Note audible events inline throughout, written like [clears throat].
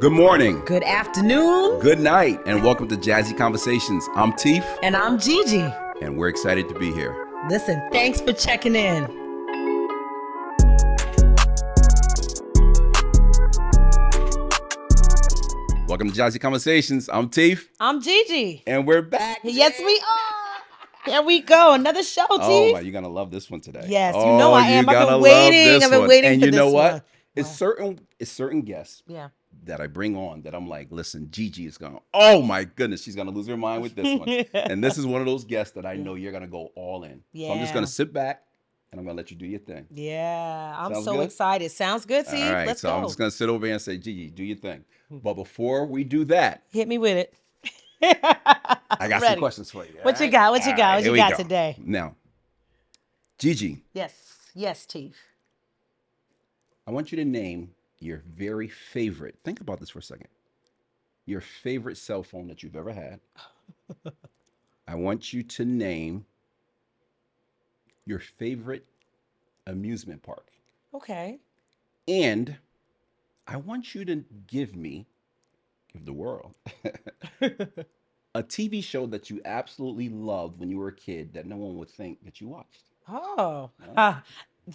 Good morning, Good afternoon. good night, and welcome to Jazzy Conversations. I'm Teef, And I'm Gigi. and we're excited to be here. Listen, thanks for checking in. Welcome to Jazzy Conversations. I'm Teef, I'm Gigi. and we're back. Yes, we are. Here we go. Another show, Oh my, you're gonna love this one today. Yes, you Oh, know I am. I've been waiting. I've been waiting And for you know this what? one. It's What? certain it's certain guests yeah. That I bring on that I'm like, listen, Gigi is gonna. Oh my goodness, she's gonna lose her mind with this one. [laughs] and this is one of those guests that I know you're gonna go all in. Yeah. So I'm just gonna sit back and I'm gonna let you do your thing. Yeah. I'm Sounds so good? excited. Sounds good, T. All right, Let's so go. I'm just gonna sit over here and say, Gigi, do your thing. Hmm. But before we do that, Hit me with it. I got [laughs] some questions for you. What you all got? What you All got? right, What you got go. today? Now, Gigi, Yes. Yes, T. I want you to name your very favorite. Think about this for a second. Your favorite cell phone that you've ever had. [laughs] I want you to name your favorite amusement park. Okay. And I want you to give me, give the world, [laughs] a TV show that you absolutely loved when you were a kid that no one would think that you watched. Oh. [laughs]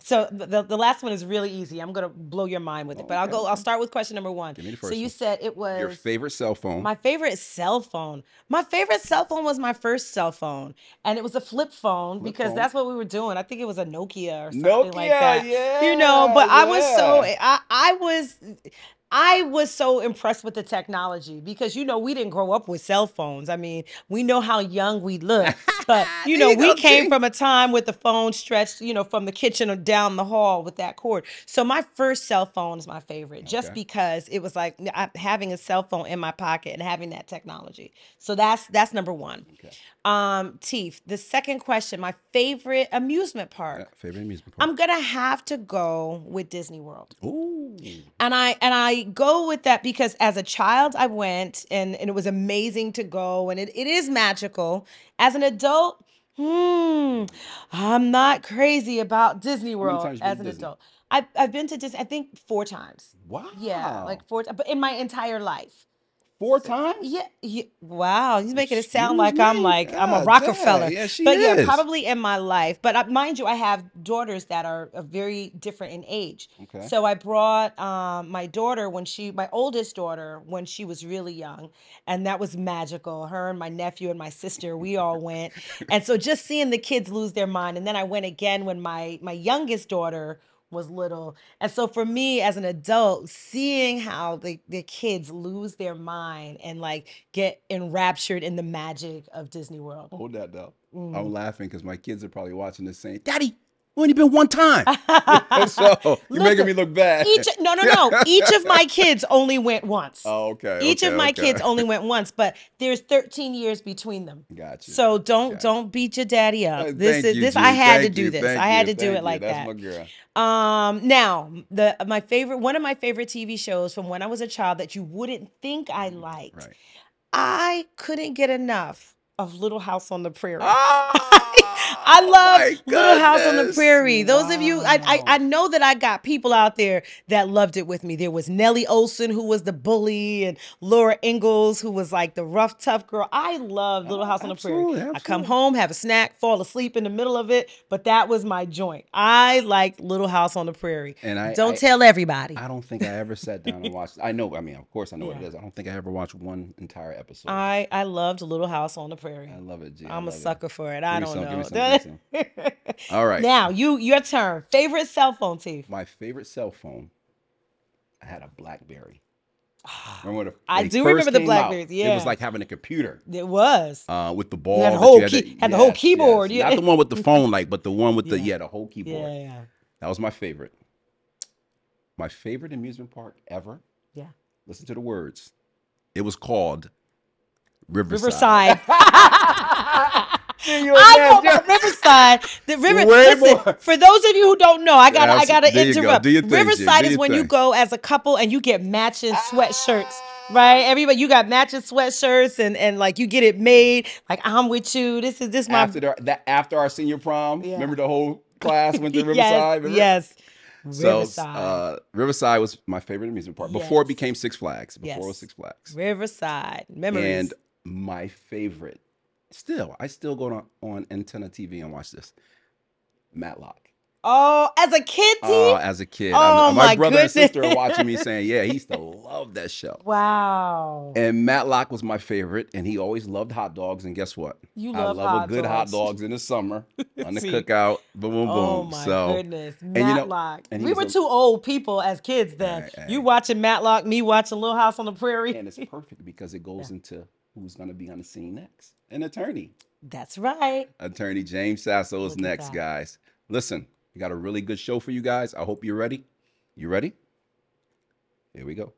so the, the last one is really easy. I'm gonna blow your mind with it, but I'll go. I'll start with question number one. Give me the So you one. said it was Your favorite cell phone. my favorite cell phone. My favorite cell phone was my first cell phone, and it was a flip phone because phone. that's what we were doing. I think it was a Nokia or something like Nokia, that. yeah. You know, but I was so. I I was. I was so impressed with the technology because you know we didn't grow up with cell phones. I mean, we know how young we look, [laughs] but you know you we go, came G. from a time with the phone stretched, you know, from the kitchen or down the hall with that cord. So my first cell phone is my favorite, just because it was like having a cell phone in my pocket and having that technology. So that's that's number one. Okay. Um, Teef. The second question, my favorite amusement park. Yeah, favorite amusement park. I'm gonna have to go with Disney World. Ooh. And I and I go with that because as a child I went and, and it was amazing to go and it, it is magical. As an adult, hmm, I'm not crazy about Disney World times you been as an Disney? adult. I've, I've been to Disney, I think four times. Wow. Yeah, like four times, but in my entire life. Four times. Yeah, yeah. Wow, he's making it sound Excuse like I'm me? like I'm a God Rockefeller. yeah, she but yeah, is. probably in my life. But uh, mind you, I have daughters that are uh, very different in age. Okay. So I brought um, my daughter when she, my oldest daughter, when she was really young, and that was magical. Her and my nephew and my sister, we all went, [laughs] and so just seeing the kids lose their mind, and then I went again when my my youngest daughter was little. And so for me as an adult, seeing how the, the kids lose their mind and like get enraptured in the magic of Disney World. Hold that though. Mm. I'm laughing because my kids are probably watching this saying, "Daddy, only been one time." [laughs] so you're Listen, making me look bad. Each no no no. Each of my kids only went once. [laughs] oh, okay. Each of my okay. kids only [laughs] went once, but there's 13 years between them. Gotcha. So don't Gotcha. don't beat your daddy Uh, up. thank This is you, this G. I had to do you, this. thank I had you, to do thank it like you. that. That's my girl. Um, now the my favorite one of my favorite TV shows from when I was a child that you wouldn't think I liked. Right. I couldn't get enough of Little House on the Prairie. Ah, [laughs] I love Little House on the. Prairie. Those of you, I, I I know that I got people out there that loved it with me. There was Nellie Oleson who was the bully, and Laura Ingalls who was like the rough, tough girl. I love Little Oh, House on the Prairie. absolutely, I come home, have a snack, fall asleep in the middle of it, but that was my joint. I liked Little House on the Prairie. And I- don't I- tell everybody. I don't think I ever sat down and watched. I know. I mean, of course, I know what it is. I don't think I ever watched one entire episode. I I loved Little House on the Prairie. I love it, G. I'm a love it. sucker for it. I don't some, give me know. some, give All right. Now you your turn. Favorite cell phone, T. my favorite cell phone, I had a BlackBerry. Remember when it- I do remember the? Blackberries, it was like having a computer It was. uh, with the ball. had the whole you key- to- had the whole keyboard, yes. yeah. Not the one with the [laughs] phone, like, but the one with the Yeah. yeah, the whole keyboard. Yeah, yeah, That was my favorite. My favorite amusement park ever. yeah. Listen to the words. It was called Riverside. Riverside. [laughs] I know about Riverside. The [laughs] river. Way listen, more. for those of you who don't know, I gotta, I gotta go. interrupt. Do thing, Riverside is when you go as a couple and you get matching sweatshirts. Right, everybody, you got matching sweatshirts and and like you get it made. Like I'm with you. This is this my after the, that after our senior prom. Yeah. Remember the whole class went to [laughs] Riverside. yes, yes. So Riverside. uh, Riverside was my favorite amusement park before it became Six Flags. Before it was Six Flags. Riverside. Memories. And my favorite, still, I still go on, on Antenna TV and watch this. Matlock. oh, as a kid, T? Oh, as a kid, Oh, my, my brother and sister are watching me saying, "Yeah, he used to [laughs] love that show." wow. And Matlock was my favorite, and he always loved hot dogs. And guess what? You love I love, hot a good hot dogs. dogs in the summer [laughs] on the cookout. Boom, boom, oh boom. Oh my so goodness, you know- Matlock. and we were a- two old people as kids then. Right, You watching Matlock, me watching Little House on the Prairie. and it's perfect because it goes [laughs] into who's going to be on the scene next. An attorney. That's right. Attorney James Sasso is next, guys. Listen, we got a really good show for you guys. I hope you're ready. You ready? Here we go.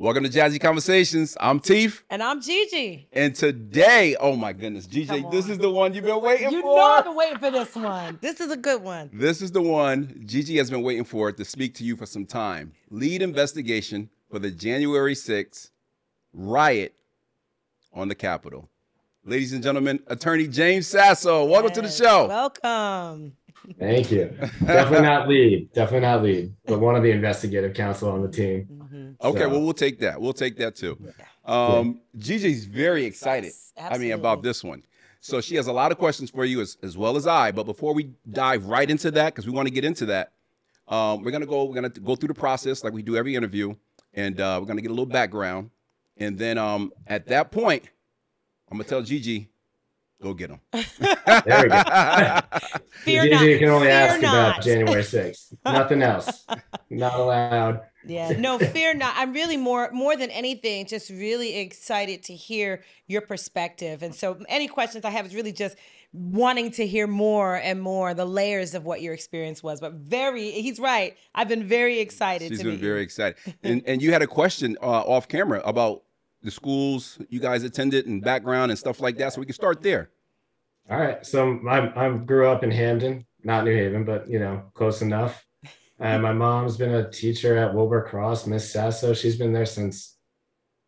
Welcome to Jazzy Conversations. I'm Teef. And I'm Gigi. And today, oh my goodness, Gigi, Come this is the one you've been waiting You for. You know I've been waiting for this one. This is a good one. This is the one Gigi has been waiting for to speak to you for some time. Lead investigation for the January 6th riot on the Capitol. Ladies and gentlemen, Attorney James Sasso, welcome to the show. Welcome. Thank you. Definitely not lead. Definitely not lead, but one of the investigative counsel on the team. [laughs] Okay, So- well, we'll take that. We'll take that too. Um, Gigi's very excited. Yes, I mean, about this one. So she has a lot of questions for you as, as well as I. But before we dive right into that, because we want to get into that, um, we're gonna go. We're gonna go through the process like we do every interview, and uh, we're gonna get a little background, and then um, at that point, I'm gonna tell Gigi, go get him. [laughs] There we go. [laughs] Fear Gigi not. can only Fear ask not. about January 6th. Nothing else. [laughs] Not allowed. Yeah, no, fear not. I'm really more more than anything just really excited to hear your perspective. And so any questions I have is really just wanting to hear more and more the layers of what your experience was. But very he's right. I've been very excited She's to been meet very you. excited. [laughs] And and you had a question uh, off camera about the schools you guys attended and background and stuff like that. So we can start there. All right. So I, I grew up in Hamden, not New Haven, but you know, close enough. And my mom's been a teacher at Wilbur Cross, Miss Sasso. She's been there since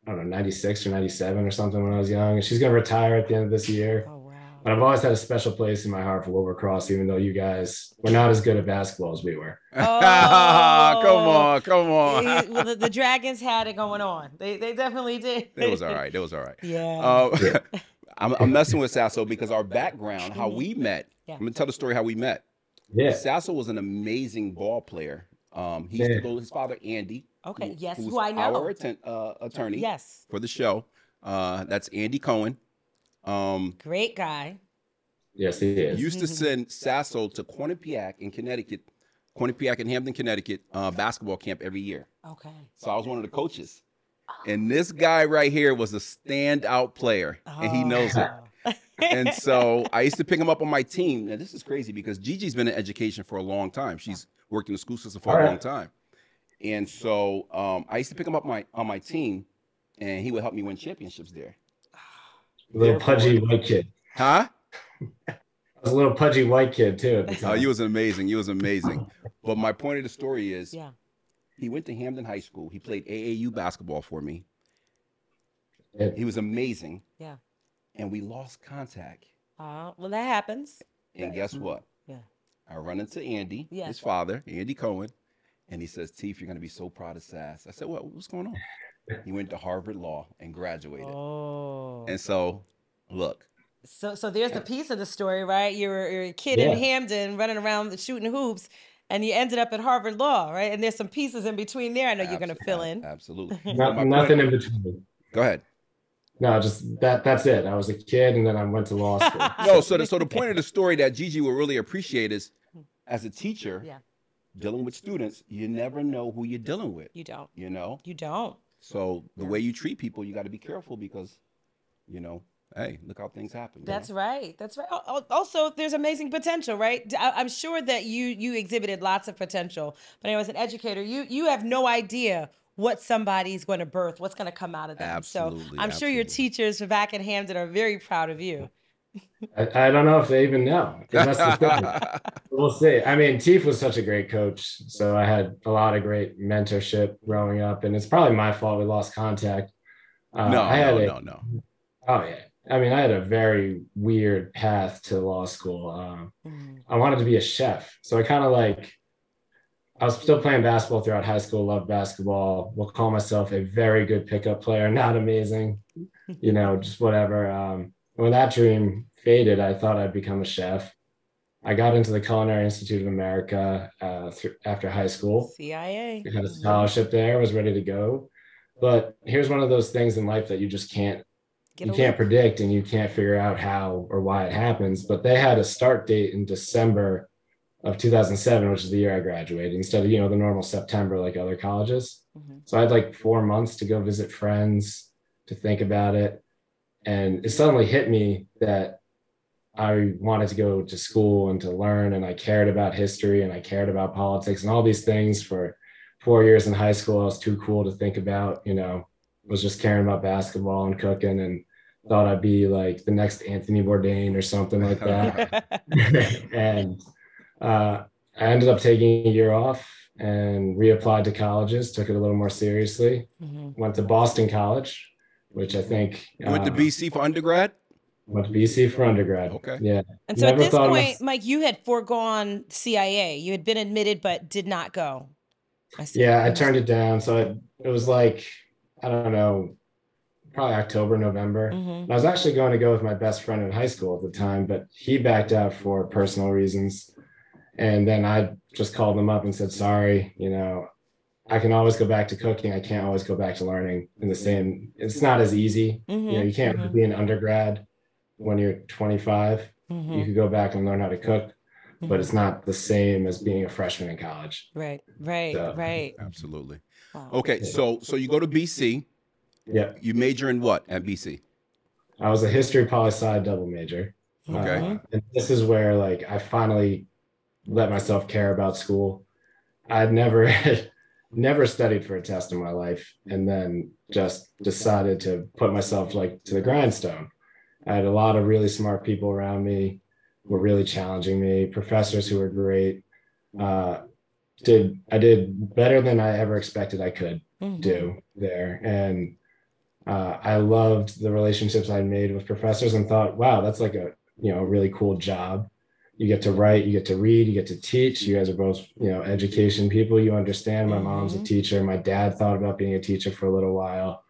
I don't know, 96 or 97 or something when I was young. And she's gonna retire at the end of this year. Oh wow. But I've always had a special place in my heart for Wilbur Cross, even though you guys were not as good at basketball as we were. [laughs] Oh, [laughs] come on, come on. Well, the, the dragons had it going on. They they definitely did. It was all right. It was all right. Yeah. Uh, [laughs] I'm, I'm messing with Sasso because our background, how we met. Yeah. I'm gonna tell the story how we met. Yeah. Sasso was an amazing ball player. Um, he used to go with his father Andy. okay. who- yes, who's who I know. Our atten- uh, attorney yes. for the show. Uh, that's Andy Cohen. Um, Great guy. Yes, he is. used to [laughs] send Sasso to Quinnipiac in Connecticut, Quinnipiac in Hamden, Connecticut, uh, basketball camp every year. Okay. So I was one of the coaches. And this guy right here was a standout player, and he knows it. And [laughs] so I used to pick him up on my team. Now this is crazy because Gigi's been in education for a long time. She's worked in the school system for a All right. long time. And so um, I used to pick him up my on my team, and he would help me win championships there. little Therefore- pudgy white kid. Huh? [laughs] I was a little pudgy white kid too at Oh, time. you was amazing. You was amazing. [laughs] But my point of the story is yeah. he went to Hamden High School. He played AAU basketball for me. Yeah. He was amazing. Yeah. And we lost contact. Uh, well, that happens. And Right. guess what? Yeah. I run into Andy, Yeah. his father, Andy Cohen, and he says, Teef, you're going to be so proud of Sass. I said, what? What's going on? He went to Harvard Law and graduated. Oh. And so, look, So, so there's a piece of the story, right? You're, you're a kid in Hamden running around shooting hoops, and you ended up at Harvard Law, right? And there's some pieces in between there. I know you're going to fill in. Absolutely. Not- My nothing point- in between. Go ahead. No, just that. That's it. I was a kid, and then I went to law [laughs] school. No, so the, so the point of the story that Gigi will really appreciate is as a teacher Yeah. dealing with students, you never know who you're dealing with, You don't. you know? You don't. So the way you treat people, you got to be careful because, you know, hey, look how things happen. That's know? right. That's right. Al- al- Also, there's amazing potential, right? I'm sure that you you exhibited lots of potential, but anyway, as an educator, you you have no idea what somebody's going to birth, what's going to come out of them. so I'm sure your absolutely. teachers back in Hamden are very proud of you. I, I don't know if they even know. They must have said it. [laughs] We'll see. I mean, Teef was such a great coach, so I had a lot of great mentorship growing up, and it's probably my fault we lost contact. Uh, no, I had no, a, no, no. Oh yeah, I mean, I had a very weird path to law school. Um, Mhm. I wanted to be a chef. So I kind of like, I was still playing basketball throughout high school, loved basketball. Will call myself a very good pickup player, [laughs] not amazing, you know, just whatever. Um, when that dream faded, I thought I'd become a chef. I got into the Culinary Institute of America uh, th- after high school. CIA. I had a scholarship there, was ready to go. But here's one of those things in life that you just can't Get you a can't predict and you can't figure out how or why it happens. But they had a start date in December of 2007, which is the year I graduated, instead of you know the normal September like other colleges. Mhm. So I had like four months to go visit friends to think about it, and it suddenly hit me that I wanted to go to school and to learn, and I cared about history and I cared about politics and all these things for four years in high school. I was too cool to think about, you know, was just caring about basketball and cooking and thought I'd be like the next Anthony Bourdain or something like that. [laughs] [laughs] and uh, I ended up taking a year off and reapplied to colleges, took it a little more seriously. Mhm. Went to Boston College, which I think You went to uh, BC for undergrad? went to BC for undergrad. Okay. Yeah. And so at this point, my- Mike, you had foregone CIA. You had been admitted but did not go. I see. Yeah, I turned it down. So it, it was like, I don't know, probably October, November. Mhm. I was actually going to go with my best friend in high school at the time, but he backed out for personal reasons. And then I just called them up and said, sorry, you know, I can always go back to cooking. I can't always go back to learning in the same, it's not as easy. You know, you can't mhm. be an undergrad when you're 25. You Mhm. could go back and learn how to cook, but it's not the same as being a freshman in college. Right, right, So- right. Absolutely. Wow. Okay, so so you go to BC. Yeah. You major in what at BC? I was a history poli sci double major. Okay. Uh, and this is where like I finally let myself care about school. I'd never [laughs] never studied for a test in my life and then just decided to put myself like to the grindstone. I had a lot of really smart people around me were really challenging me, professors who were great. Uh, did I did better than I ever expected I could Mhm. do there. And uh, I loved the relationships I made with professors and thought, wow, that's like a you know really cool job. You get to write, you get to read, you get to teach. You guys are both you know education people. You understand. My mom's a Mhm. teacher. My dad thought about being a teacher for a little while.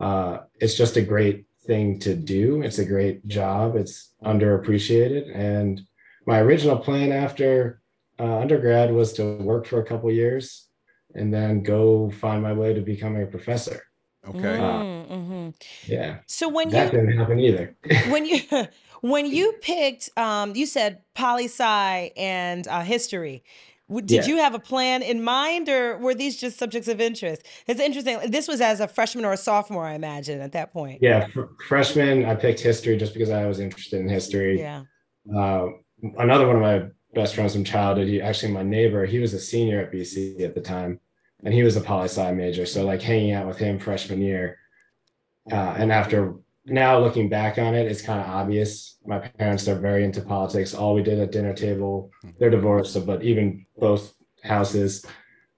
Uh, it's just a great thing to do. It's a great job. It's underappreciated. And my original plan after uh, undergrad was to work for a couple years and then go find my way to becoming a professor. Okay. Mm, mhm. Yeah, So when that you didn't happen either. when you [laughs] when you picked um you said poli sci and uh, history did Yeah. you have a plan in mind or were these just subjects of interest it's interesting this was as a freshman or a sophomore i imagine at that point yeah, fr- freshman, I picked history just because I was interested in history. yeah Uh, another one of my best friends from childhood, he actually my neighbor, he was a senior at BC at the time, and he was a poli sci major. So like hanging out with him freshman year, uh, and after now looking back on it, it's kind of obvious. My parents are very into politics. All we did at dinner table, mm-hmm. they're divorced, so but even both houses,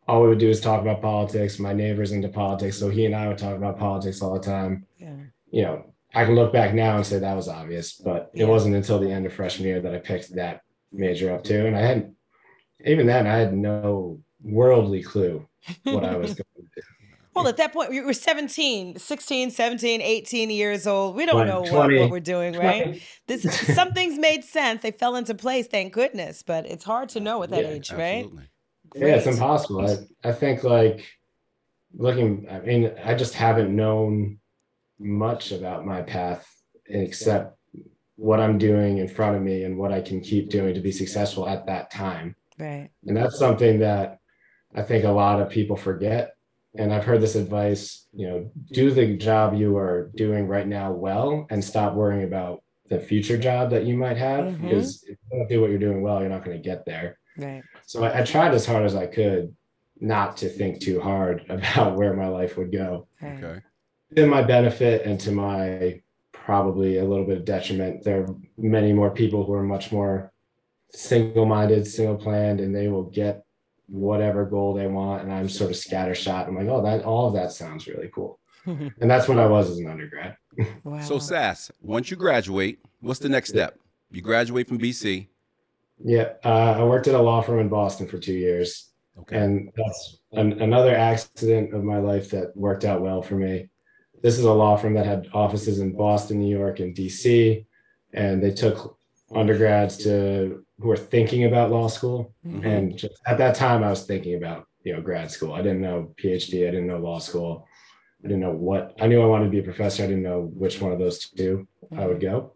all we would do is talk about politics. My neighbor's into politics, so he and I would talk about politics all the time yeah you know, I can look back now and say that was obvious, but it wasn't until the end of freshman year that I picked that major up too. And I hadn't, even then, I had no worldly clue what I was going to do. Well at that point we were 17 16 17 18 years old we don't Twenty- know what, 20, what we're doing right this [laughs] some things made sense they fell into place thank goodness but it's hard to know at that Yeah, age right Absolutely. Yeah, it's Great. impossible. I, I think like looking, I mean, I just haven't known much about my path except what I'm doing in front of me and what I can keep doing to be successful at that time. right And that's something that I think a lot of people forget. And I've heard this advice, you know, do the job you are doing right now well and stop worrying about the future job that you might have Mhm. because if you don't do what you're doing well, you're not going to get there. right So I, I tried as hard as I could not to think too hard [laughs] about where my life would go. right Okay. To my benefit and to my probably a little bit of detriment, there are many more people who are much more single minded, single planned, and they will get whatever goal they want. And I'm sort of scattershot. I'm like, oh, that all of that sounds really cool. [laughs] and that's what I was as an undergrad. wow. So, Sass, once you graduate, what's the next step? You graduate from BC. Yeah, uh, I worked at a law firm in Boston for two years, Okay. and that's an, another accident of my life that worked out well for me. This is a law firm that had offices in Boston, New York, and DC, and they took undergrads to who are thinking about law school. Mhm. And just at that time, I was thinking about you know grad school. I didn't know PhD. I didn't know law school. I didn't know what. I knew I wanted to be a professor. I didn't know which one of those two I would go.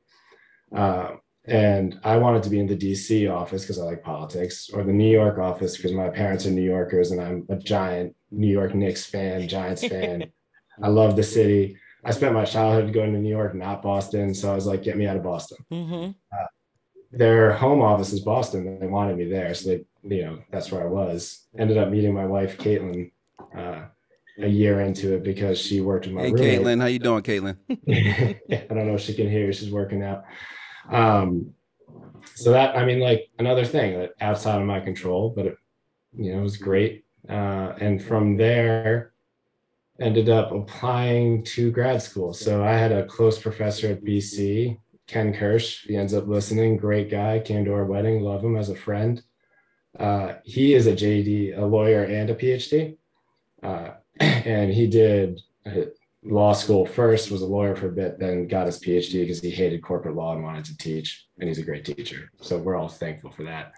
Uh, and I wanted to be in the DC office because I like politics, or the New York office because my parents are New Yorkers and I'm a giant New York Knicks fan, Giants fan. [laughs] I love the city. I spent my childhood going to New York, not Boston. So I was like, get me out of Boston. hmm Their home office is Boston. They wanted me there. So they, you know, that's where I was. Ended up meeting my wife, Caitlin, uh, a year into it because she worked with my Hey, roommate. Caitlin, how you doing, Caitlin? [laughs] I don't know if she can hear. You. She's working out. Um, so that I mean, like another thing that outside of my control, but it, you know, it was great. Uh, and from there, ended up applying to grad school. So I had a close professor at BC, Ken Kersch. He ends up listening. Great guy. Came to our wedding. Love him as a friend. Uh, he is a JD, a lawyer, and a PhD. Uh, [clears throat] and he did uh, law school first, was a lawyer for a bit, then got his PhD because he hated corporate law and wanted to teach. And he's a great teacher. So we're all thankful for that.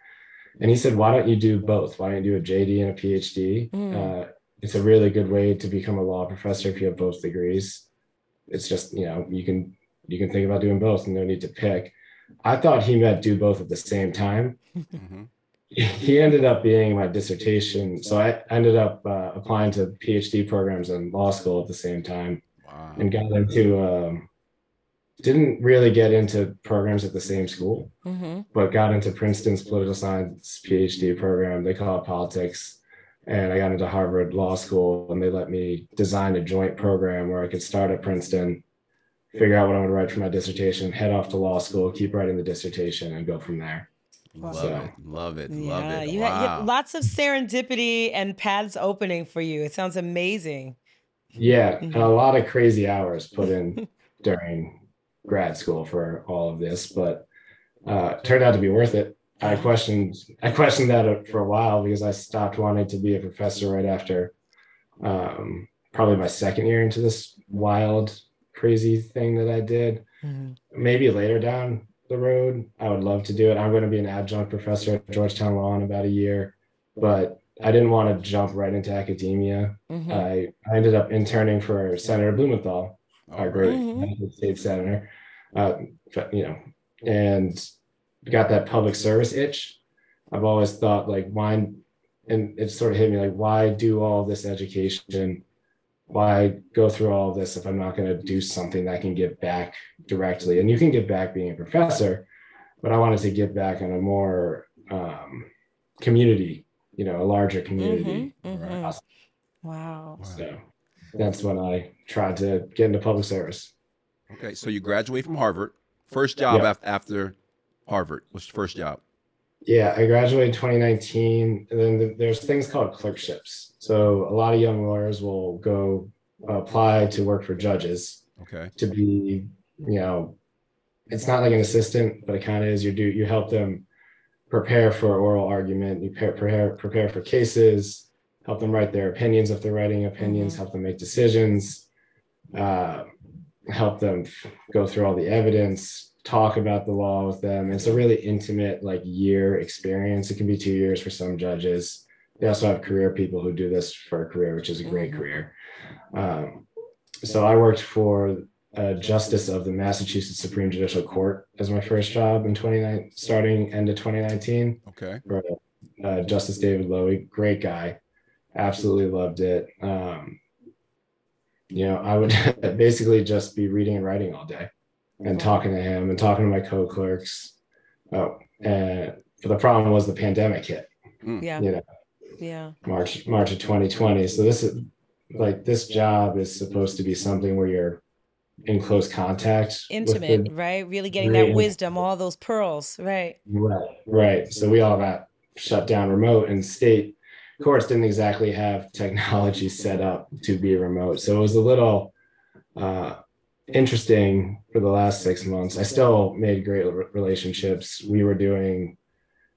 And he said, Why don't you do both? Why don't you do a JD and a PhD? Mm. Uh, it's a really good way to become a law professor if you have both degrees. It's just, you know, you can you can think about doing both and no need to pick. I thought he meant do both at the same time Mhm. he ended up being my dissertation. So I ended up uh, applying to PhD programs in law school at the same time Wow. and got into, um, didn't really get into programs at the same school, hmm but got into Princeton's political science PhD program. They call it politics. And I got into Harvard Law School and they let me design a joint program where I could start at Princeton, figure out what I'm going to write for my dissertation, head off to law school, keep writing the dissertation, and go from there. Love So- it. Love it. Love Yeah, it. you had, you had lots of serendipity and paths opening for you. It sounds amazing. Yeah, and a Mhm. lot of crazy hours put in [laughs] during grad school for all of this, but uh, turned out to be worth it. I questioned I questioned that for a while because I stopped wanting to be a professor right after um, probably my second year into this wild, crazy thing that I did. Mhm. Maybe later down the road, I would love to do it. I'm going to be an adjunct professor at Georgetown Law in about a year, but I didn't want to jump right into academia. Mhm. I, I ended up interning for Senator Blumenthal, our right. great Mhm. United States senator, uh, but, you know, and got that public service itch. I've always thought like why, and it sort of hit me like why do all this education? Why go through all of this if I'm not going to do something that I can give back directly? And you can give back being a professor, but I wanted to give back on a more um, community, you know, a larger community. Mhm, Right. mhm. Wow. Wow. So that's when I tried to get into public service. Okay, so you graduate from Harvard. First job Yeah. af- after Harvard. What's your first job? Yeah, I graduated 2019, and then th- there's things called clerkships. So a lot of young lawyers will go apply to work for judges Okay. to be, you know, it's not like an assistant, but it kind of is. You do you help them prepare for oral argument, you prepare prepare, prepare for cases, help them write their opinions if they're writing opinions, Mhm. help them make decisions, uh, help them f- go through all the evidence, talk about the law with them. It's a really intimate, like year experience. It can be two years for some judges. They also have career people who do this for a career, which is a great Mhm. career. Um, so I worked for a justice of the Massachusetts Supreme Judicial Court as my first job in 2019, starting end of 2019 Okay. for uh, Justice David Lowy, great guy, absolutely loved it. Um, you know, I would [laughs] basically just be reading and writing all day and talking to him and talking to my co-clerks. Oh, and but the problem was the pandemic hit, Yeah. you know, Yeah. March March of 2020. So this is like this job is supposed to be something where you're in close contact. with the- Intimate, right? Really getting that wisdom, all those pearls, right? Right, right. So we all got shut down remote, and state courts didn't exactly have technology set up to be remote. So it was a little uh, interesting for the last six months. I still made great relationships. We were doing,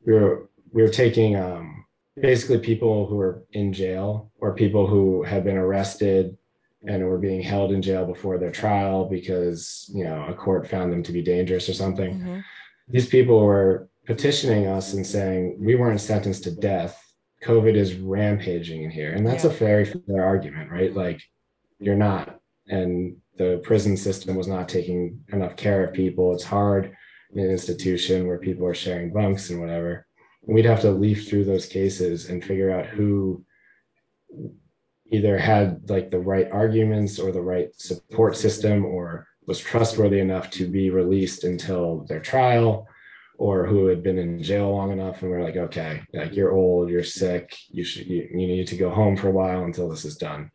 we were we were taking um, basically people who were in jail or people who had been arrested and were being held in jail before their trial because you know a court found them to be dangerous or something. Mm-hmm. These people were petitioning us and saying we weren't sentenced to death. COVID is rampaging in here, and that's yeah. a very fair argument, right? Like you're not, and the prison system was not taking enough care of people. It's hard in an institution where people are sharing bunks and whatever. And we'd have to leaf through those cases and figure out who either had like the right arguments or the right support system or was trustworthy enough to be released until their trial or who had been in jail long enough and we're like okay like you're old you're sick you should you, you need to go home for a while until this is done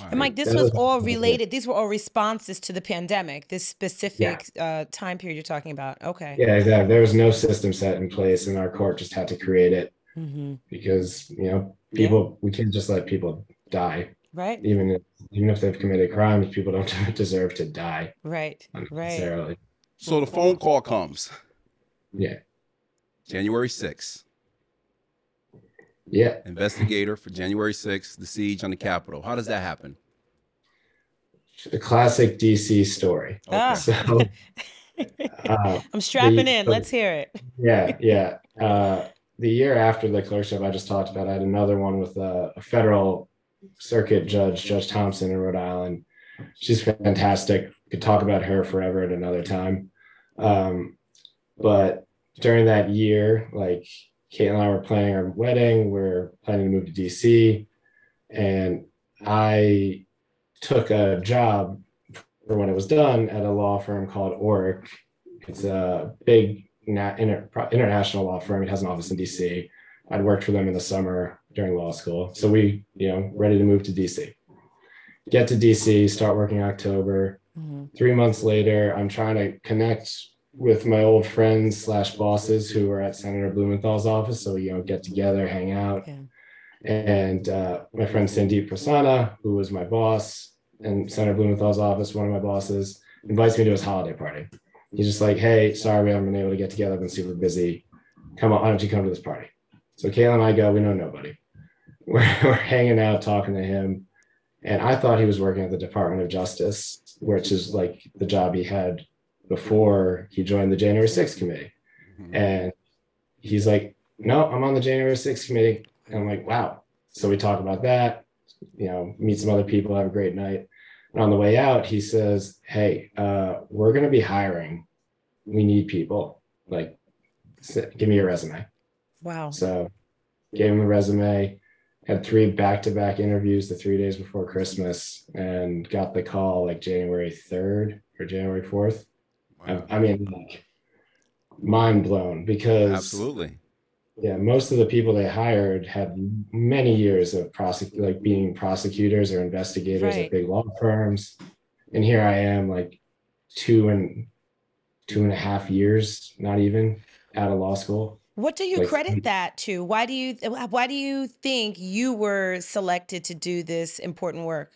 wow. and mike this was all related these were all responses to the pandemic this specific yeah. uh, time period you're talking about okay yeah exactly there was no system set in place and our court just had to create it mm-hmm. because you know people yeah. we can't just let people die. Right. Even if even if they've committed crimes, people don't [laughs] deserve to die. Right. Right. So the phone call comes. Yeah. January 6th. Yeah. Investigator for January 6th, the siege on the Capitol. How does that happen? The classic DC story. Okay. Ah. So, [laughs] uh, I'm strapping the, in. Let's hear it. Yeah, yeah. Uh, the year after the clerkship I just talked about, I had another one with a, a federal circuit judge, Judge Thompson in Rhode Island. She's fantastic. Could talk about her forever at another time. Um, but during that year, like Kate and I were planning our wedding, we're planning to move to DC, and I took a job for when it was done at a law firm called Orrick. It's a big inter, international law firm. It has an office in DC. I'd worked for them in the summer during law school. So we, you know, ready to move to DC. Get to DC, start working October. Mm-hmm. Three months later, I'm trying to connect with my old friends slash bosses who were at Senator Blumenthal's office. So, you know, get together, hang out. Yeah. And uh, my friend Sandeep Prasanna, who was my boss in Senator Blumenthal's office, one of my bosses, invites me to his holiday party. He's just like, hey, sorry we haven't been able to get together. I've been super busy. Come on, why don't you come to this party? So Kayla and I go, we know nobody. [laughs] We're, we're hanging out, talking to him. And I thought he was working at the Department of Justice, which is like the job he had before he joined the January 6th committee. Mm-hmm. And he's like, no, I'm on the January 6th committee. And I'm like, wow. So we talk about that, you know, meet some other people, have a great night. And on the way out, he says, Hey, uh, we're going to be hiring. We need people. Like, give me your resume. Wow. So, gave him a resume, had three back to back interviews the three days before Christmas, and got the call like January 3rd or January 4th. Wow. I, I mean, like, mind blown because absolutely. yeah most of the people they hired had many years of prosec- like being prosecutors or investigators right. at big law firms. And here i am like two and two and a half years not even out of law school. What do you like, credit that to? Why do you why do you think you were selected to do this important work?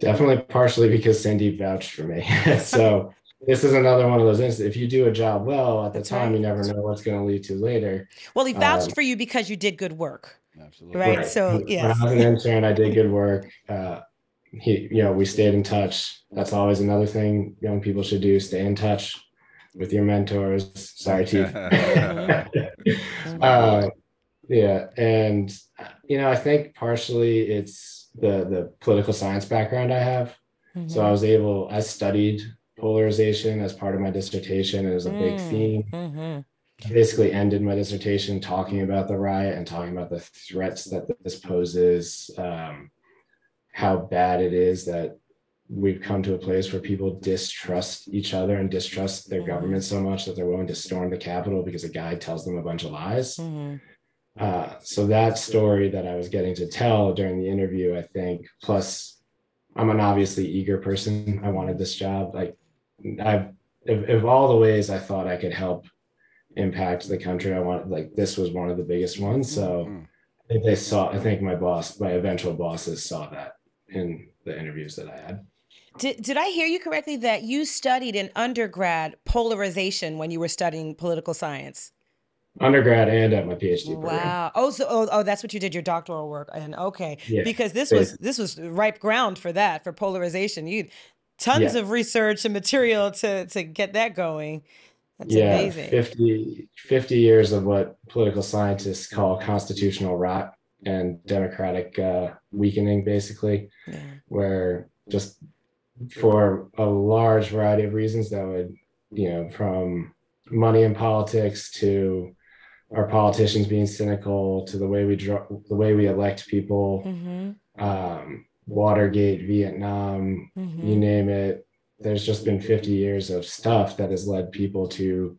Definitely partially because sandeep vouched for me. [laughs] So this is another one of those instances. If you do a job well at the That's time, right. you never know what's going to lead to later. Well, he vouched um, for you because you did good work. Absolutely. Right. right. So, yeah. When I was an [laughs] intern, I did good work. Uh, he, you know, we stayed in touch. That's always another thing young people should do: stay in touch with your mentors. Sorry, Teef. uh, [laughs] [laughs] yeah, and you know, I think partially it's the the political science background I have. Mm-hmm. So I was able. I studied polarization as part of my dissertation. It was a big mm, theme. Mm-hmm. Basically, ended my dissertation talking about the riot and talking about the threats that this poses, um, how bad it is that we've come to a place where people distrust each other and distrust their mm-hmm. government so much that they're willing to storm the Capitol because a guy tells them a bunch of lies. Mm-hmm. Uh, so that story that I was getting to tell during the interview, I think, plus I'm an obviously eager person. I wanted this job. Like I've of, of all the ways I thought I could help impact the country, I want like this was one of the biggest ones. So mm-hmm. I think they saw. I think my boss, my eventual bosses saw that in the interviews that I had. Did, did I hear you correctly that you studied in undergrad polarization when you were studying political science? Undergrad and at my PhD program. Wow. Oh, so oh, oh, that's what you did your doctoral work and okay. Yeah, Because this was this was ripe ground for that, for polarization. You tons Yeah. of research and material to to get that going. That's Yeah, amazing. 50, 50 years of what political scientists call constitutional rot and democratic uh, weakening, basically, Yeah. where just for a large variety of reasons that would, you know, from money in politics to our politicians being cynical to the way we draw, the way we elect people, Mm-hmm. um, Watergate, Vietnam, you Mm-hmm. name it. There's just been 50 years of stuff that has led people to,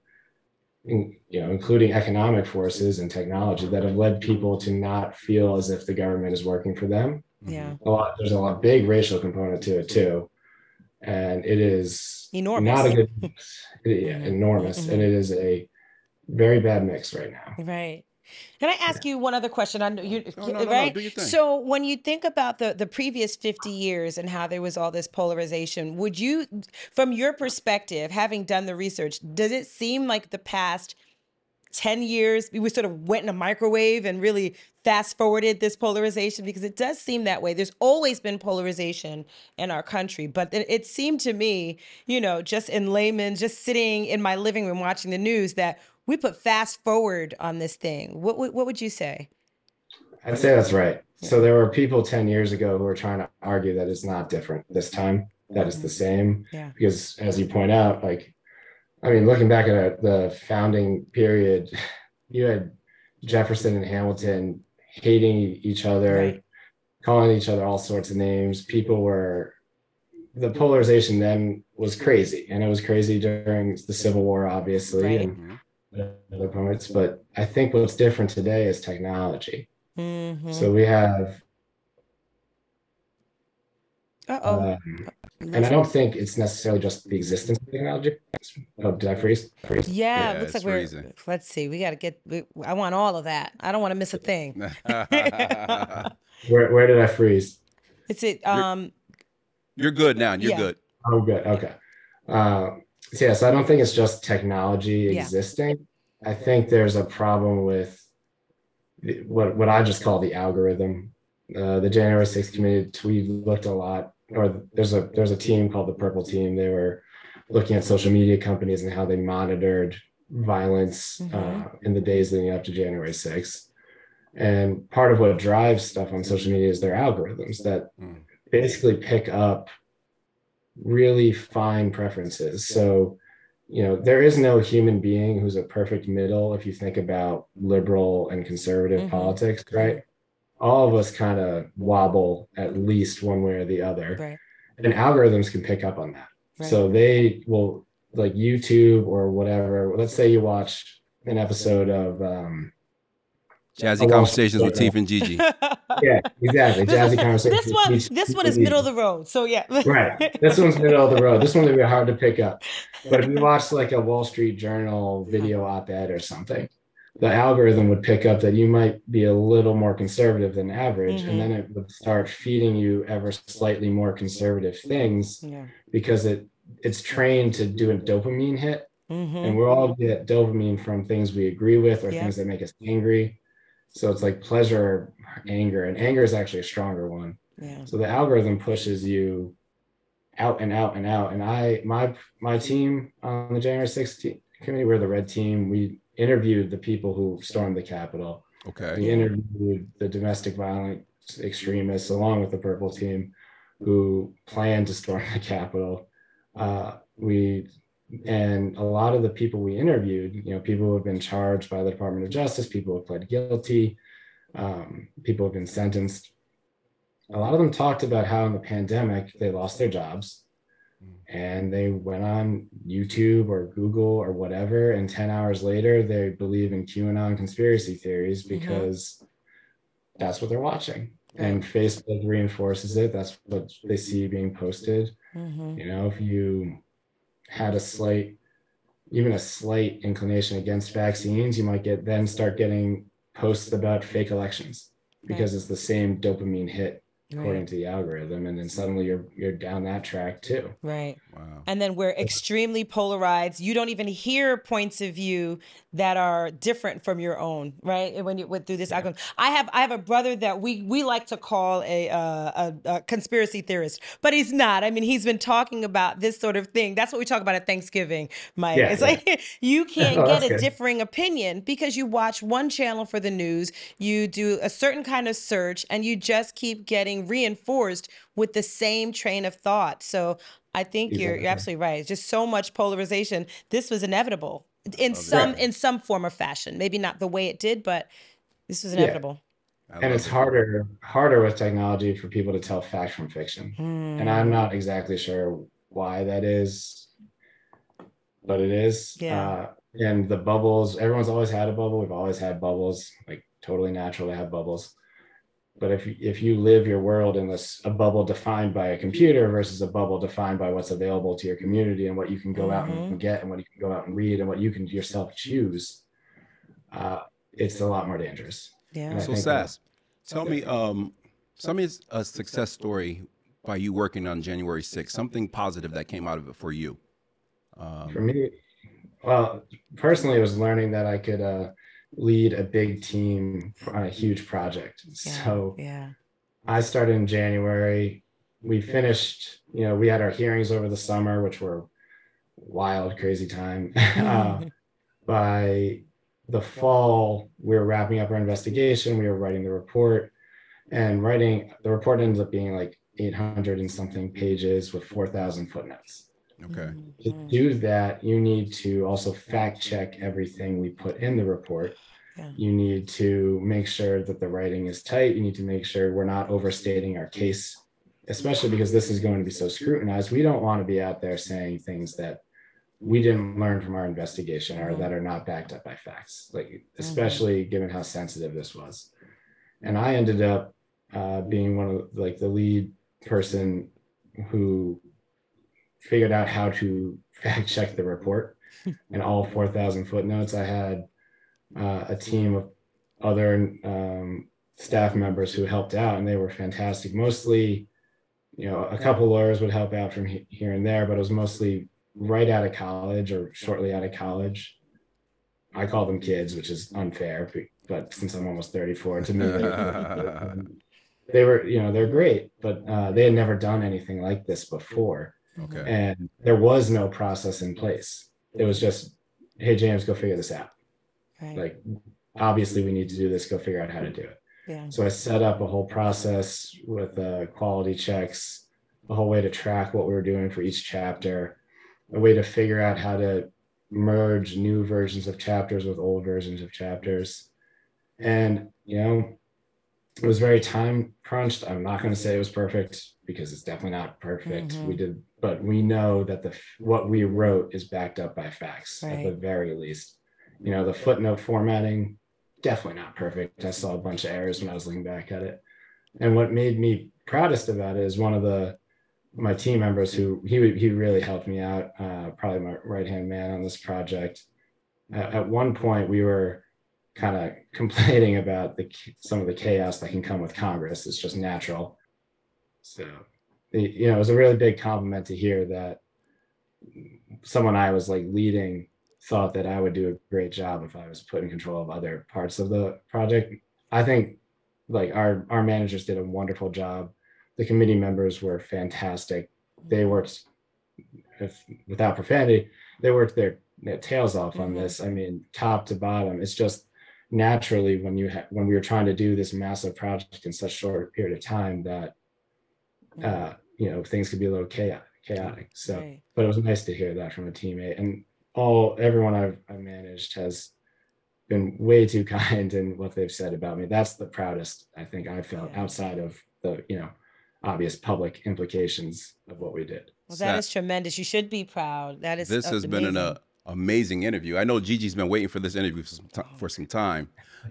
in- you know, including economic forces and technology that have led people to not feel as if the government is working for them. Yeah. A lot, there's a lot big racial component to it too, and it is Enormous. not a good, [laughs] yeah, Mhm. enormous, Mhm. and it is a very bad mix right now. Right. Can I ask you one other question? I know you, No, no, no, no, right? thing. So when you think about the the previous 50 years and how there was all this polarization, would you, from your perspective, having done the research, does it seem like the past 10 years we sort of went in a microwave and really fast forwarded this polarization because it does seem that way there's always been polarization in our country but it, it seemed to me you know just in layman just sitting in my living room watching the news that we put fast forward on this thing what, would- what would you say I'd say that's right. So there were people 10 years ago who were trying to argue that it's not different this time, that it's the mm-hmm. same. Yeah. Because as you point out, like, I mean, looking back at the founding period, [laughs] you had Jefferson and Hamilton hating each other, Right. calling each other all sorts of names. People were, the polarization then was crazy. And it was crazy during the Civil War, obviously, Right. and mm-hmm. Other points. But I think what's different today is technology. mm-hmm. So we have, uh-oh um, and I don't think it's necessarily just the existence of technology. Oh, did I freeze? Freeze. yeah, Yeah, it looks like we're freezing. let's see we got to get we, i want all of that i don't want to miss a thing [laughs] Where, where did I freeze? it's it um You're good now. You're Yeah. good. Oh, good. Okay. Uh, so yeah, so I don't think it's just technology Yeah. existing. I think there's a problem with what what I just call the algorithm. Uh, the January 6th committee, we looked a lot, or there's a there's a team called the Purple Team. They were looking at social media companies and how they monitored violence Mhm. uh, in the days leading up to January 6th. And part of what drives stuff on social media is their algorithms that Mm. basically pick up really fine preferences. So, you know, there is no human being who's a perfect middle if you think about liberal and conservative Mhm. politics, right? All of us kind of wobble at least one way or the other. right And algorithms can pick up on that. Right. So they will like YouTube or whatever. Let's say you watch an episode of um Jazzy conversations with that, Teef and Gigi. [laughs] yeah, exactly. Jazzy this, conversation. this one this one is middle of the road so yeah [laughs] right. This one's middle of the road. This one's gonna be hard to pick up. But if you watch like a Wall Street Journal video op-ed or something, the algorithm would pick up that you might be a little more conservative than average, Mhm. and then it would start feeding you ever slightly more conservative things yeah because it it's trained to do a dopamine hit, mm-hmm. and we all get dopamine from things we agree with or Yeah. things that make us angry. So it's like pleasure, anger, and anger is actually a stronger one. yeah So the algorithm pushes you out and out and out. And I, my, my team on the January 6th te- committee, we're the red team. We interviewed the people who stormed the Capitol. Okay. We interviewed the domestic violence extremists along with the purple team who planned to storm the Capitol. Uh, we and a lot of the people we interviewed, you know, people who have been charged by the Department of Justice, people who have pled guilty, um, people who have been sentenced. A lot of them talked about how in the pandemic they lost their jobs and they went on YouTube or Google or whatever, and 10 hours later they believe in QAnon conspiracy theories Mhm. because that's what they're watching. And Facebook reinforces it. That's what they see being posted. mm-hmm. You know, if you had a slight, even a slight inclination against vaccines, you might get then start getting posts about fake elections because it's the same dopamine hit according to the algorithm, and then suddenly you're you're down that track too. Right. Wow. And then we're extremely polarized. You don't even hear points of view that are different from your own, right? When you went through this algorithm, I have I have a brother that we we like to call a, uh, a a conspiracy theorist, but he's not. I mean, he's been talking about this sort of thing. That's what we talk about at Thanksgiving, Mike. Yeah, it's yeah. like [laughs] you [laughs] can't Oh, get a good. differing opinion because you watch one channel for the news, you do a certain kind of search, and you just keep getting reinforced with the same train of thought. So I think you're you're absolutely right. It's just so much polarization. This was inevitable in some Right. in some form or fashion. Maybe not the way it did, but this was inevitable. I And it's it. harder harder with technology for people to tell fact from fiction. And I'm Mm, not exactly sure why that is, but it is. Yeah. Uh, and the bubbles, everyone's always had a bubble. We've always had bubbles, like totally natural to have bubbles. But if if you live your world in this a bubble defined by a computer versus a bubble defined by what's available to your community and what you can go out Mhm. and get and what you can go out and read and what you can yourself choose, uh, it's a lot more dangerous. yeah. And So think Sass, tell me, um, tell me a success story by you working on January 6th, something positive that came out of it for you. For Um, me, well, personally, it was learning that I could uh, lead a big team on a huge project. Yeah. So yeah. I started in January. We finished, you know, we had our hearings over the summer, which were wild, crazy time. [laughs] [laughs] uh, by the fall, we were wrapping up our investigation. We were writing the report, and writing the report ended up being like 800 and something pages with 4,000 footnotes okay. to do that, you need to also fact check everything we put in the report. Yeah. You need to make sure that the writing is tight. You need to make sure we're not overstating our case, especially because this is going to be so scrutinized. We don't want to be out there saying things that we didn't learn from our investigation or that are not backed up by facts, like especially given how sensitive this was. And I ended up uh, being one of like the lead person who figured out how to fact check the report [laughs] and all 4,000 footnotes. I had uh, a team of other um, staff members who helped out, and they were fantastic. Mostly, you know, a couple lawyers would help out from he- here and there, but it was mostly right out of college or shortly out of college. I call them kids, which is unfair, but since I'm almost 34, to me, they, [laughs] they were, you know, they're great, but uh, they had never done anything like this before Okay. and there was no process in place. It was just, hey James, go figure this out. Right. Like, obviously, we need to do this. Go figure out how to do it. yeah. So I set up a whole process with uh, quality checks, a whole way to track what we were doing for each chapter, a way to figure out how to merge new versions of chapters with old versions of chapters. And, you know, it was very time crunched. I'm not going to say it was perfect because it's definitely not perfect. Mhm. We did, but we know that the what we wrote is backed up by facts at the very least. You know, the footnote formatting definitely not perfect. I saw a bunch of errors when I was looking back at it. And what made me proudest about it is one of the my team members who he he really helped me out. Uh, probably my right hand man on this project. At, at one point, we were kind of [laughs] complaining about the some of the chaos that can come with Congress. It's just natural. So, you know, it was a really big compliment to hear that someone I was like leading thought that I would do a great job if I was put in control of other parts of the project. I think like our our managers did a wonderful job. The committee members were fantastic. They worked if without profanity, they worked their, their tails off on Mhm. this. I mean, top to bottom. It's just naturally when you ha- when we were trying to do this massive project in such short period of time that uh, you know things could be a little chaotic. Chaotic. So Right. but it was nice to hear that from a teammate and all everyone I've, I've managed has been way too [laughs] kind in what they've said about me that's the proudest i think i felt Yeah. outside of the you know obvious public implications of what we did Well, that Sa- is tremendous. You should be proud. That is This has been an amazing. uh, amazing interview. I know Gigi's been waiting for this interview for some, ti- for some time.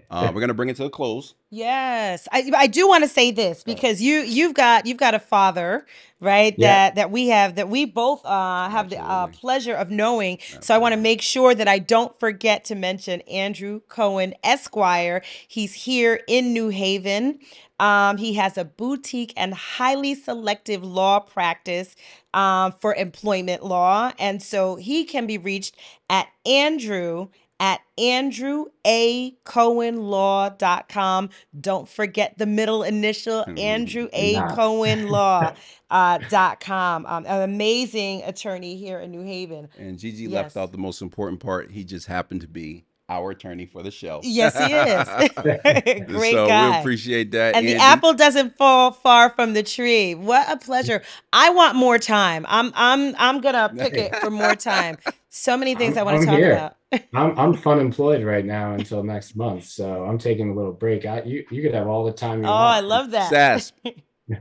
Uh, we're gonna bring it to a close. Yes, I, I do want to say this because you you've got you've got a father, right? Yeah. That that we have that we both uh, have the uh, Absolutely. pleasure of knowing. So I want to Absolutely. make sure that I don't forget to mention Andrew Cohen Esquire. He's here in New Haven. Um, he has a boutique and highly selective law practice um, for employment law. And so he can be reached at Andrew at andrewacohenlaw.com. Don't forget the middle initial, Mm, Andrew A. Cohen [laughs] Law uh, dot com. Um, an amazing attorney here in New Haven. And Gigi Yes. left out the most important part. He just happened to be our attorney for the show. Yes, he is. [laughs] [laughs] Great so guy. we appreciate that. and the apple doesn't fall far from the tree. What a pleasure! I want more time. I'm I'm I'm gonna pick it for more time. So many things I'm- I want to talk here. about. [laughs] I'm I'm fun employed right now until next month, so I'm taking a little break. I, you you could have all the time you Oh, want. I love that. Sass,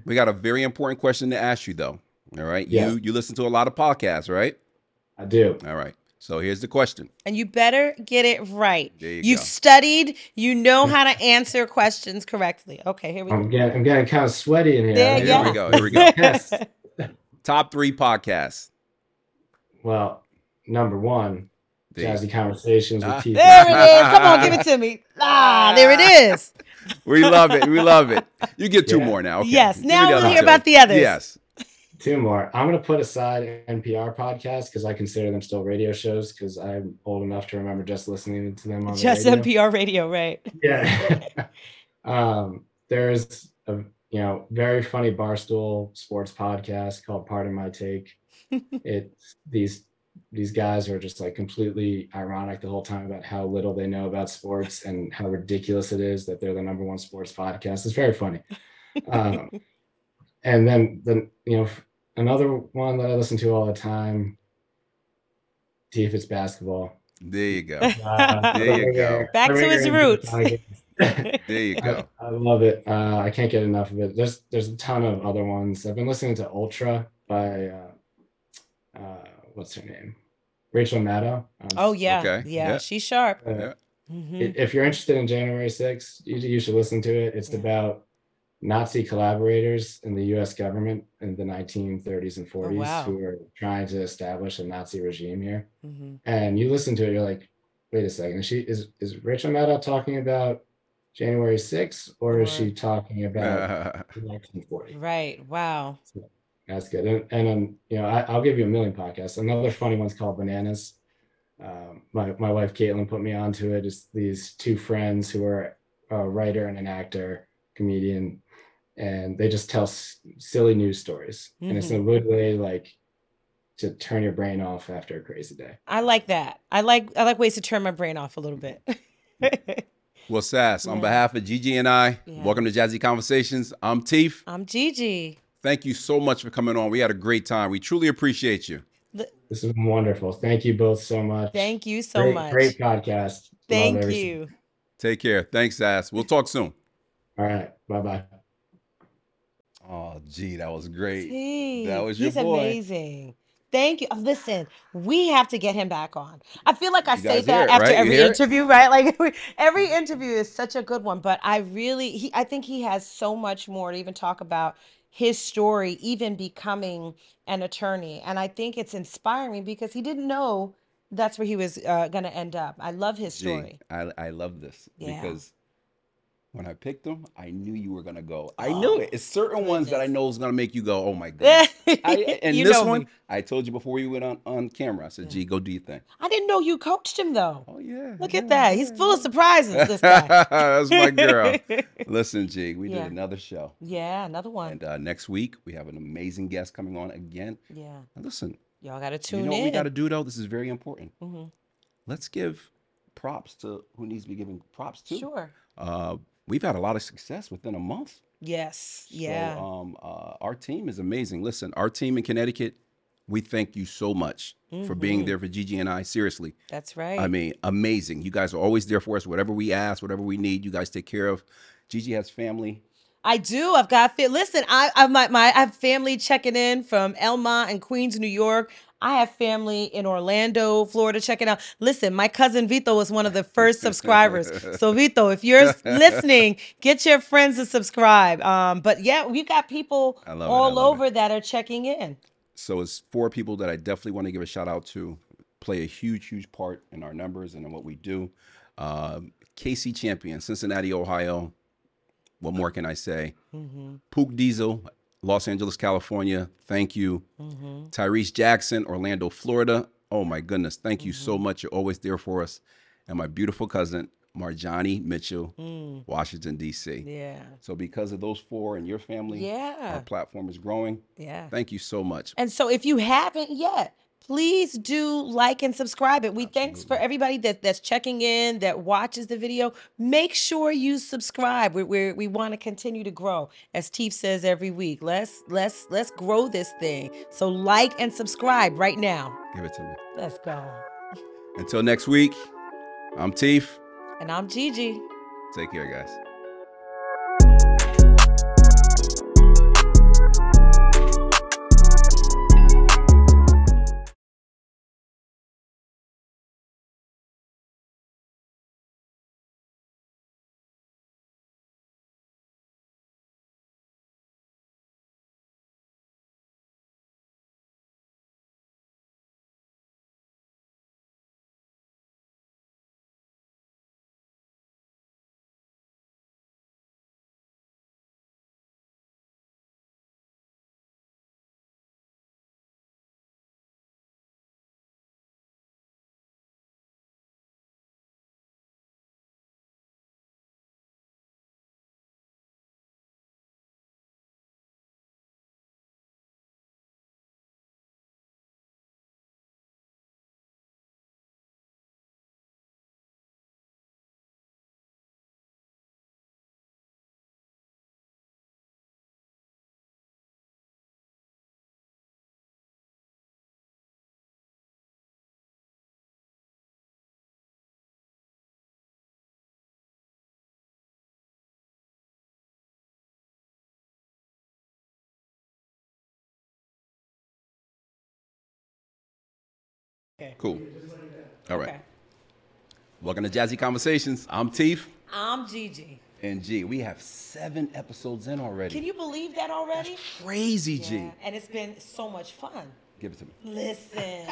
we got a very important question to ask you, though. All right. Yes. You you listen to a lot of podcasts, right? I do. All right. So here's the question. And you better get it right. There you You've go. studied. You know how to answer questions correctly. Okay, here we I'm go. getting I'm getting kind of sweaty in here. There you Here know. we go. Here we go. Yes. [laughs] Top three podcasts. Well, number one, There Jazzy Conversations with Ah. T. There it is. Come on, give it to me. [laughs] Ah, there it is. We love it. We love it. You get two Yeah. more now. Okay. Yes. Now the we'll hear about the others. Yes. Two more. I'm gonna put aside NPR podcasts because I consider them still radio shows because I'm old enough to remember just listening to them on Just the radio. NPR radio, right? Yeah. [laughs] um, there's a you know very funny barstool sports podcast called Pardon My Take. [laughs] It's these these guys are just like completely ironic the whole time about how little they know about sports and how ridiculous it is that they're the number one sports podcast. It's very funny. Um, [laughs] and then the you know another one that I listen to all the time. See if it's basketball. There you go. [laughs] Uh, There you go. Back to his roots. [laughs] There you [laughs] go. I, I love it. Uh, I can't get enough of it. There's there's a ton of other ones. I've been listening to Ultra by uh, uh, what's her name, Rachel Maddow. Um, Oh yeah, Okay, yeah, yeah. she's sharp. uh, Yeah. Mhm. If you're interested in January 6th, you, you should listen to it. It's about Nazi collaborators in the U.S. government in the 1930s and 40s wow. who were trying to establish a Nazi regime here. Mhm. and you listen to it, you're like, wait a second, is she is is Rachel Maddow talking about January 6th or is she talking about [laughs] Uh, 1940? Right. Wow. That's good. And, and um, you know, I, I'll give you a million podcasts. Another funny one's called Bananas. Um, my my wife Caitlin put me onto it. It's these two friends who are a writer and an actor, comedian, and they just tell s- silly news stories. And it's a mm-hmm. good way like to turn your brain off after a crazy day. I like that. I like I like ways to turn my brain off a little bit. [laughs] well, Sass, on behalf of Gigi and I, Yeah. welcome to Jazzy Conversations. I'm Teef. I'm Gigi. Thank you so much for coming on. We had a great time. We truly appreciate you. This is wonderful. Thank you both so much. Thank you so great, much. Great podcast. Thank you. Take care. Thanks, Sass. We'll talk soon. All right. Bye bye. Oh, gee, that was great. Gee, That was your he's boy. amazing. Thank you. Oh, Listen, we have to get him back on. I feel like I You say guys hear that it, after right? You every hear it? interview, right? Like [laughs] every interview is such a good one, but I really he I think he has so much more to even talk about his story even becoming an attorney. And I think it's inspiring because he didn't know that's where he was uh, going to end up. I love his Gee, story. I, I love this Yeah. because when I picked them, I knew you were gonna go. I knew Oh, it. It's certain ones that I know is gonna make you go, "Oh my [laughs] god!" I, and this one, me. I told you before you went on, on camera. I said, Yeah. "Gee, go do your thing." I didn't know you coached him though. Oh yeah. Look yeah, at that. He's full of surprises, this guy. [laughs] That's my girl. [laughs] Listen, G, we Yeah. did another show, yeah, another one. and uh, next week we have an amazing guest coming on again. Yeah. And listen, Y'all got to tune in. you know what in. we got to do though. This is very important. hmm Let's give props to who needs to be given props to. Sure. Uh, we've had a lot of success within a month. Yes. Yeah. So, um, uh, our team is amazing. Listen, our team in Connecticut, we thank you so much for being Mhm. there for Gigi and I. Seriously, That's right. I mean, amazing. You guys are always there for us. Whatever we ask, whatever we need, you guys take care of. Gigi has family. I do. I've got fit. Listen, I I my, my I have family checking in from Elma and Queens, New York. I have family in Orlando, Florida checking out. Listen, my cousin Vito was one of the first [laughs] subscribers. So Vito, if you're [laughs] listening, get your friends to subscribe. Um, but yeah, we got people I it, I all love it. over that are checking in. So it's four people that I definitely want to give a shout out to. Play a huge, huge part in our numbers and in what we do. Um, Casey Champion, Cincinnati, Ohio. What more can I say? Mm-hmm. Pook Diesel, Los Angeles, California. Thank you. Mm-hmm. Tyrese Jackson, Orlando, Florida. Oh my goodness. Thank you so mm-hmm. much. You're always there for us. And my beautiful cousin, Marjani Mitchell, mm. Washington, D.C. Yeah. So because of those four and your family, Yeah. our platform is growing. Yeah. Thank you so much. And so if you haven't yet, please do like and subscribe it. We thanks for everybody that that's checking in, that watches the video. Make sure you subscribe. We we we want to continue to grow. As Teef says every week, let's let's let's grow this thing. So like and subscribe right now. Give it to me. Let's go. Until next week, I'm Teef. And I'm Gigi. Take care, guys. Okay. Cool. All right. Okay. Welcome to Jazzy Conversations. I'm Teef. I'm Gigi. And G, we have seven episodes in already. Can you believe that already? Crazy, G. Yeah. And it's been so much fun. Give it to me. Listen,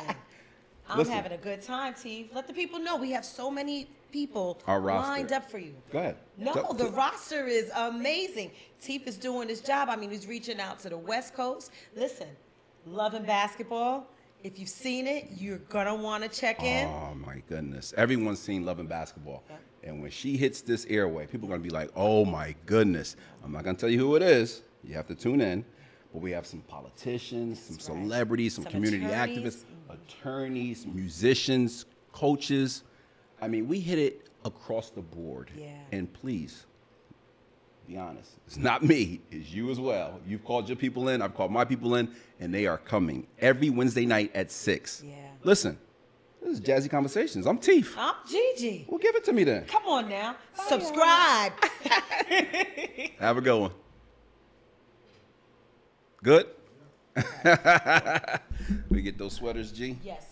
[laughs] I'm Listen. having a good time, T. Let the people know we have so many people lined up for you. Go ahead. No, the roster is amazing. Teef is doing his job. I mean, he's reaching out to the West Coast. Listen, Love and Basketball. If you've seen it, you're gonna want to check in. Oh my goodness. Everyone's seen Love and Basketball. And when she hits this airway, people are gonna be like, oh my goodness. I'm not gonna tell you who it is. You have to tune in. But we have some politicians, some right. celebrities, some, Some community attorneys. activists, attorneys, musicians, coaches. I mean, we hit it across the board. Yeah. And please, be honest. It's not me, it's you as well. You've called your people in, I've called my people in, and they are coming every Wednesday night at 6. Yeah. Listen, this is Jazzy Conversations. I'm Teef. I'm Gigi. Well, give it to me then. Come on now, subscribe. [laughs] Have a good one. Good? [laughs] we get those sweaters, G? yes.